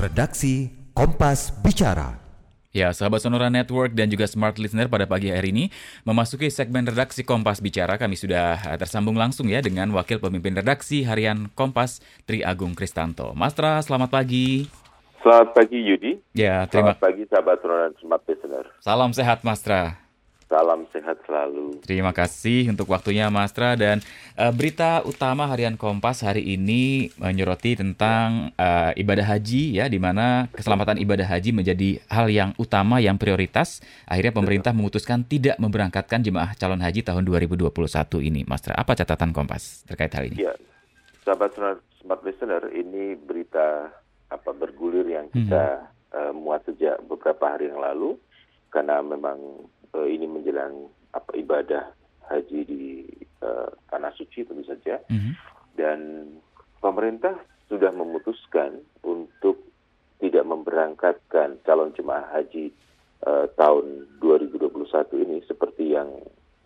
Redaksi Kompas Bicara. Ya, sahabat Sonora Network dan juga Smart Listener pada pagi hari ini memasuki segmen redaksi Kompas Bicara. Kami sudah tersambung langsung ya dengan Wakil Pemimpin Redaksi Harian Kompas Tri Agung Kristanto. Mastra, selamat pagi. Selamat pagi Yudi. Ya, terima Selamat pagi sahabat Sonora dan Smart Listener. Salam sehat Mastra. Salam sehat selalu. Terima kasih untuk waktunya Mastra dan uh, berita utama harian Kompas hari ini menyoroti tentang uh, ibadah haji ya di mana keselamatan ibadah haji menjadi hal yang utama yang prioritas. Akhirnya pemerintah memutuskan tidak memberangkatkan jemaah calon haji tahun 2021 ini. Mastra, apa catatan Kompas terkait hal ini? Ya, sahabat Smart Listener, ini berita apa bergulir yang kita hmm. uh, muat sejak beberapa hari yang lalu karena memang uh, ini menjelang apa ibadah haji di uh, tanah suci tentu saja mm-hmm. dan pemerintah sudah memutuskan untuk tidak memberangkatkan calon jemaah haji uh, tahun 2021 ini seperti yang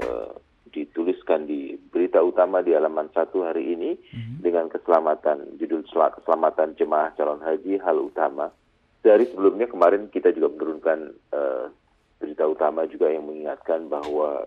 uh, dituliskan di berita utama di halaman satu hari ini mm-hmm. dengan keselamatan judul keselamatan jemaah calon haji hal utama dari sebelumnya kemarin kita juga menurunkan uh, berita utama juga yang mengingatkan bahwa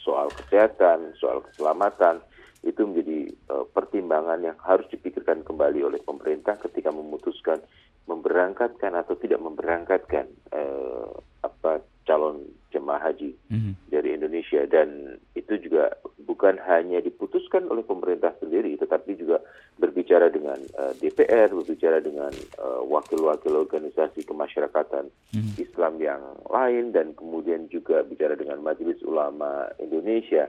soal kesehatan, soal keselamatan itu menjadi uh, pertimbangan yang harus dipikirkan kembali oleh pemerintah ketika memutuskan memberangkatkan atau tidak memberangkatkan uh, apa calon jemaah haji mm-hmm. dari Indonesia dan itu juga bukan hanya diputuskan oleh pemerintah sendiri tetapi juga berbicara dengan uh, eh, DPR, berbicara dengan uh, wakil-wakil organisasi kemasyarakatan mm-hmm. Islam yang lain dan kemudian juga bicara dengan Majelis Ulama Indonesia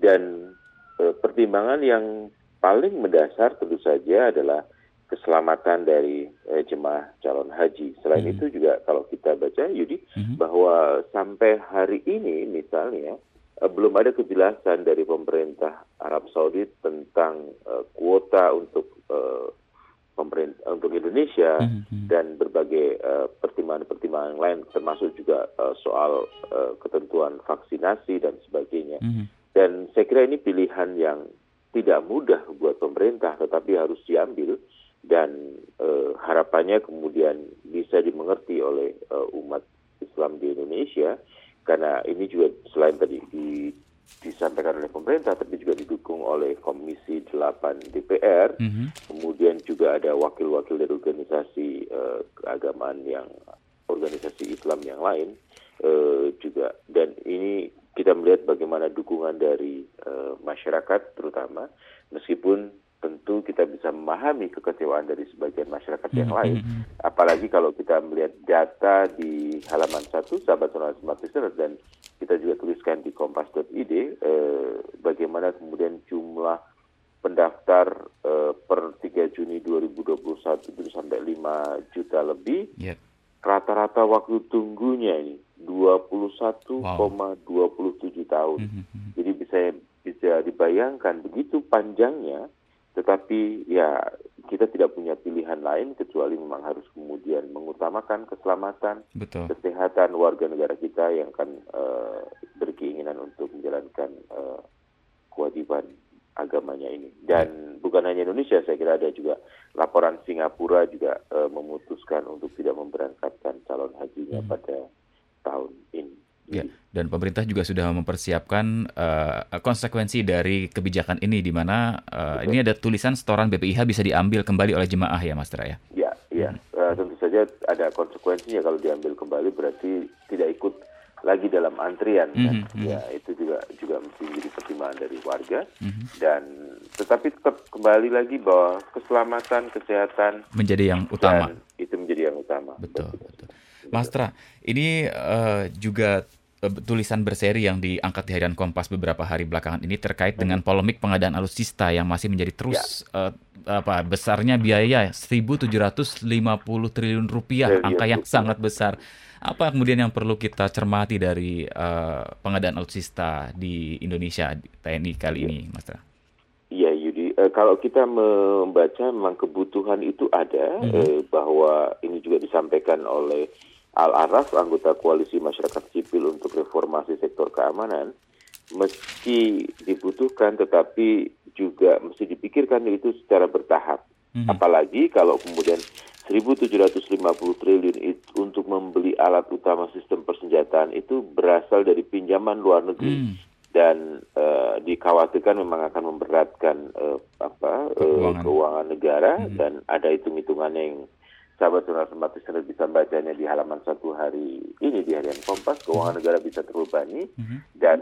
dan uh, pertimbangan yang paling mendasar tentu saja adalah keselamatan dari eh, jemaah calon haji. Selain mm -hmm. itu juga kalau kita baca Yudi mm -hmm. bahwa sampai hari ini misalnya eh, belum ada kejelasan dari pemerintah Arab Saudi tentang eh, kuota untuk eh, pemerintah untuk Indonesia mm -hmm. dan berbagai pertimbangan-pertimbangan uh, lain termasuk juga uh, soal uh, ketentuan vaksinasi dan sebagainya. Mm -hmm. Dan saya kira ini pilihan yang tidak mudah buat pemerintah tetapi harus diambil dan uh, harapannya kemudian bisa dimengerti oleh uh, umat Islam di Indonesia karena ini juga selain tadi di, disampaikan oleh pemerintah tapi juga didukung oleh Komisi 8 DPR mm -hmm. kemudian juga ada wakil-wakil dari organisasi uh, keagamaan yang organisasi Islam yang lain uh, juga dan ini kita melihat bagaimana dukungan dari uh, masyarakat terutama meskipun tentu kita bisa memahami kekecewaan dari sebagian masyarakat yang hmm, lain. Hmm, hmm. Apalagi kalau kita melihat data di halaman satu sahabat sonora smart listener dan kita juga tuliskan di kompas.id eh, bagaimana kemudian jumlah pendaftar eh, per 3 Juni 2021 itu sampai 5 juta lebih. Yep. Rata-rata waktu tunggunya ini 21,27 wow. tahun. Mm -hmm. Jadi bisa bisa dibayangkan begitu panjangnya tetapi ya kita tidak punya pilihan lain kecuali memang harus kemudian mengutamakan keselamatan, Betul. kesehatan warga negara kita yang akan uh, berkeinginan untuk menjalankan uh, kewajiban agamanya ini. Dan ya. bukan hanya Indonesia, saya kira ada juga laporan Singapura juga uh, memutuskan untuk tidak memberangkatkan calon hajinya hmm. pada tahun ini. Ya, dan pemerintah juga sudah mempersiapkan uh, konsekuensi dari kebijakan ini, di mana uh, ini ada tulisan setoran BPIH bisa diambil kembali oleh jemaah ya, Mas Tra ya? Ya, ya. Hmm. Uh, tentu saja ada konsekuensinya kalau diambil kembali berarti tidak ikut lagi dalam antrian, mm -hmm. kan? Hmm. Ya, itu juga juga mesti menjadi pertimbangan dari warga. Mm -hmm. Dan tetapi tetap kembali lagi bahwa keselamatan, kesehatan menjadi yang utama. itu menjadi yang utama. Betul, betul. Mas Tra, ini uh, juga tulisan berseri yang diangkat di harian Kompas beberapa hari belakangan ini terkait hmm. dengan polemik pengadaan alutsista yang masih menjadi terus ya. uh, apa besarnya biaya 1.750 triliun rupiah, ya, angka yang sangat besar. Apa kemudian yang perlu kita cermati dari uh, pengadaan alutsista di Indonesia TNI kali ya. ini, Mas Tra? Iya, Yudi. Uh, kalau kita membaca memang kebutuhan itu ada, -hmm. uh, bahwa ini juga disampaikan oleh Al-Araf, anggota Koalisi Masyarakat Sipil Reformasi Sektor Keamanan, meski dibutuhkan tetapi juga mesti dipikirkan itu secara bertahap. Mm -hmm. Apalagi kalau kemudian 1.750 triliun itu untuk membeli alat utama sistem persenjataan itu berasal dari pinjaman luar negeri Hmm. dan eh, dikhawatirkan memang akan memberatkan eh, apa eh, Keuangan. keuangan negara Hmm. dan ada hitung-hitungannya yang sahabat saudara sempat listener bisa bacanya di halaman satu hari ini di harian Kompas keuangan negara bisa terbebani. Mhm. dan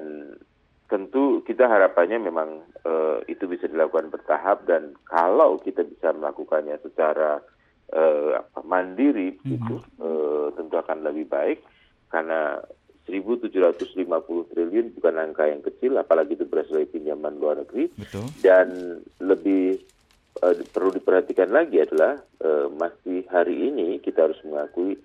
tentu kita harapannya memang eh, itu bisa dilakukan bertahap. Dan kalau kita bisa melakukannya secara eh, apa, mandiri itu eh, tentu akan lebih baik. Karena 1.750 triliun bukan angka yang kecil apalagi itu berasal dari pinjaman luar negeri. Betul. dan lebih eh, perlu diperhatikan lagi adalah eh, masih hari ini kita harus mengakui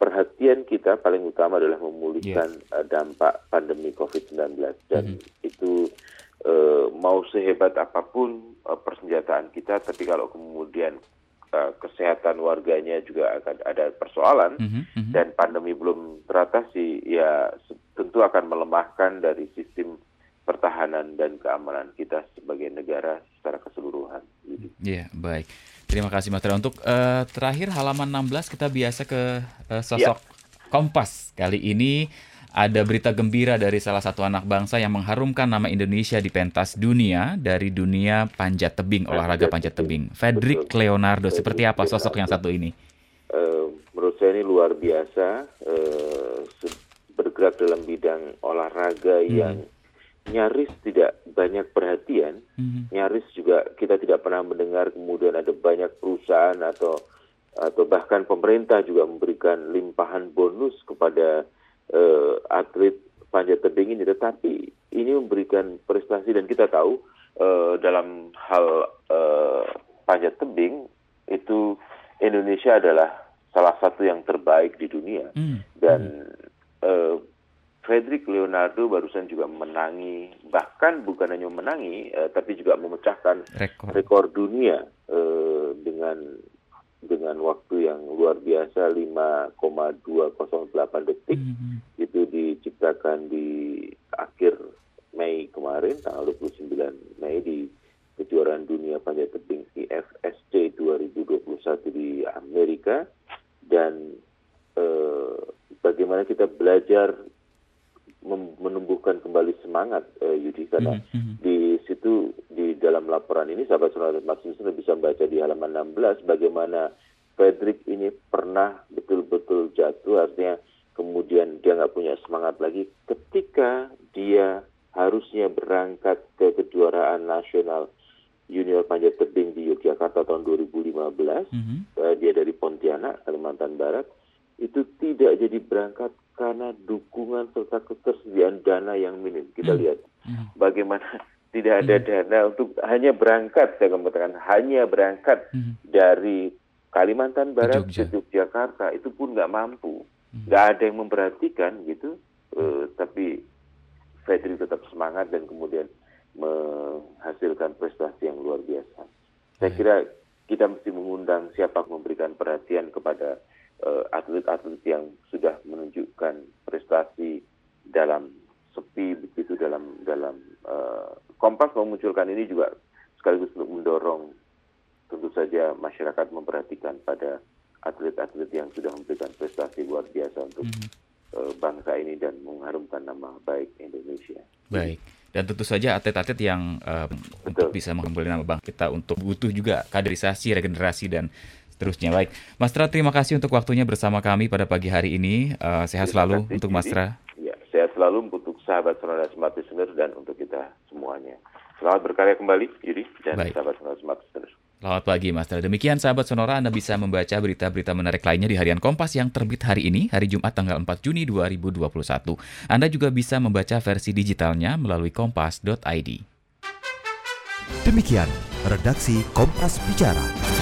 perhatian kita paling utama adalah memulihkan eh, dampak pandemi COVID-19 dan itu eh, mau sehebat apa pun persenjataan kita tapi kalau kemudian eh, kesehatan warganya juga akan ada persoalan Mhm, mhm. dan pandemi belum teratasi ya tentu akan melemahkan dari sistem pertahanan dan keamanan kita sebagai negara. Iya, baik. Terima kasih Mas. Untuk eh, terakhir halaman 16 kita biasa ke eh, sosok Kompas. Kali ini ada berita gembira dari salah satu anak bangsa yang mengharumkan nama Indonesia di pentas dunia dari dunia panjat tebing, olahraga panjat tebing. Frederick Leonardo, seperti apa sosok yang satu ini? Eh, menurut saya ini luar biasa eh, se- bergerak dalam bidang olahraga yang nyaris tidak banyak perhatian. Mhm. nyaris juga kita tidak pernah mendengar kemudian ada banyak perusahaan atau atau bahkan pemerintah juga memberikan limpahan bonus kepada eh, atlet panjat tebing ini tetapi ini memberikan prestasi dan kita tahu eh, dalam hal eh, panjat tebing itu Indonesia adalah salah satu yang terbaik di dunia Hmm. dan eh, Frederick Leonardo barusan juga menangi bahkan bukan hanya menangi eh, tapi juga memecahkan Rekor. rekor dunia eh, dengan dengan waktu yang luar biasa 5,208 detik Mhm. itu diciptakan di akhir Mei kemarin tanggal 29 Mei di kejuaraan dunia panjat tebing IFSC 2021 di Amerika dan eh, bagaimana kita belajar menumbuhkan kembali semangat eh, Yudi karena Mhm, mhm. di situ di dalam laporan ini sahabat saudara Maximus bisa membaca di halaman 16 bagaimana Frederick ini pernah betul-betul jatuh artinya kemudian dia nggak punya semangat lagi ketika dia harusnya berangkat ke kejuaraan nasional junior panjat tebing di Yogyakarta tahun 2015 Mhm. eh, dia dari Pontianak Kalimantan Barat itu tidak jadi berangkat karena dukungan serta ketersediaan dana yang minim. Kita lihat. Mhm. bagaimana tidak ada dana untuk hanya berangkat saya katakan hanya berangkat dari Kalimantan Barat Jogja. ke Yogyakarta itu pun nggak mampu. Nggak ada yang memperhatikan gitu. Eh, tapi Fredrik tetap semangat dan kemudian menghasilkan prestasi yang luar biasa. Saya kira kita mesti mengundang siapa memberikan perhatian kepada atlet-atlet yang sudah menunjukkan prestasi dalam sepi begitu dalam dalam eh, Kompas memunculkan ini juga sekaligus untuk mendorong tentu saja masyarakat memperhatikan pada atlet-atlet yang sudah memberikan prestasi luar biasa untuk Mhm. eh, bangsa ini dan mengharumkan nama baik Indonesia. Baik. Dan tentu saja atlet-atlet yang eh, untuk bisa mengembali nama bangsa kita untuk butuh juga kaderisasi, regenerasi dan seterusnya. Baik, Mas Tra, terima kasih untuk waktunya bersama kami pada pagi hari ini. Eh, sehat selalu kasih, untuk. Mas Tra. Ya, sehat selalu untuk sahabat saudara Smart Listener dan untuk kita semuanya. Selamat berkarya kembali, Yudi dan Baik. sahabat saudara Smart Listener. Selamat pagi Mas Tra. Demikian sahabat Sonora Anda bisa membaca berita-berita menarik lainnya di harian Kompas yang terbit hari ini, hari Jumat tanggal 4 Juni 2021. Anda juga bisa membaca versi digitalnya melalui kompas.id. Demikian redaksi Kompas Bicara.